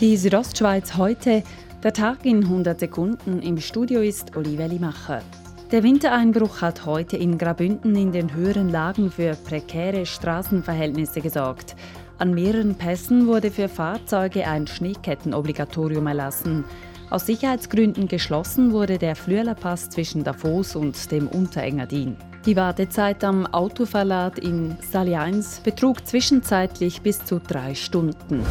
Die Südostschweiz heute, der Tag in 100 Sekunden. Im Studio ist Olivia Limacher. Der Wintereinbruch hat heute in Grabünden in den höheren Lagen für prekäre Straßenverhältnisse gesorgt. An mehreren Pässen wurde für Fahrzeuge ein Schneekettenobligatorium erlassen. Aus Sicherheitsgründen geschlossen wurde der Flürlerpass zwischen Davos und dem Unterengadin. Die Wartezeit am Autoverlad in Saliens betrug zwischenzeitlich bis zu drei Stunden.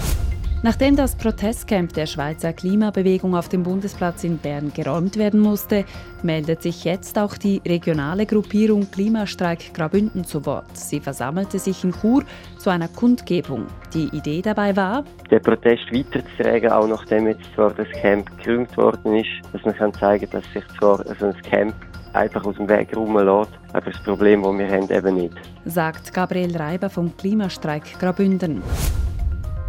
Nachdem das Protestcamp der Schweizer Klimabewegung auf dem Bundesplatz in Bern geräumt werden musste, meldet sich jetzt auch die regionale Gruppierung Klimastreik Grabünden zu Wort. Sie versammelte sich in Chur zu einer Kundgebung. Die Idee dabei war, den Protest weiterzutragen, auch nachdem jetzt zwar das Camp gerühmt worden ist, dass man kann zeigen dass sich zwar so ein Camp einfach aus dem Weg rumlässt, aber das Problem, das wir haben, eben nicht. Sagt Gabriel Reiber vom Klimastreik Grabünden.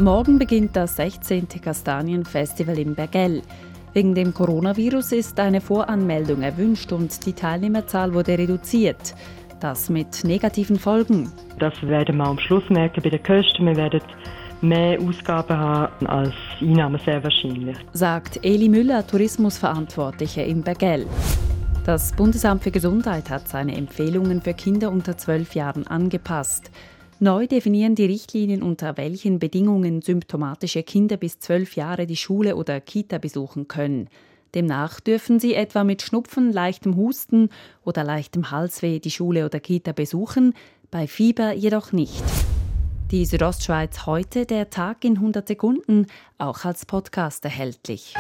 Morgen beginnt das 16. Kastanienfestival in Bergell. Wegen dem Coronavirus ist eine Voranmeldung erwünscht und die Teilnehmerzahl wurde reduziert. Das mit negativen Folgen. Das werden wir am Schluss merken bei den Kosten. Wir werden mehr Ausgaben haben als Einnahmen sehr wahrscheinlich. Sagt Eli Müller, Tourismusverantwortliche in Bergell. Das Bundesamt für Gesundheit hat seine Empfehlungen für Kinder unter 12 Jahren angepasst. Neu definieren die Richtlinien, unter welchen Bedingungen symptomatische Kinder bis zwölf Jahre die Schule oder Kita besuchen können. Demnach dürfen sie etwa mit Schnupfen, leichtem Husten oder leichtem Halsweh die Schule oder Kita besuchen, bei Fieber jedoch nicht. Die Südostschweiz heute, der Tag in 100 Sekunden, auch als Podcast erhältlich.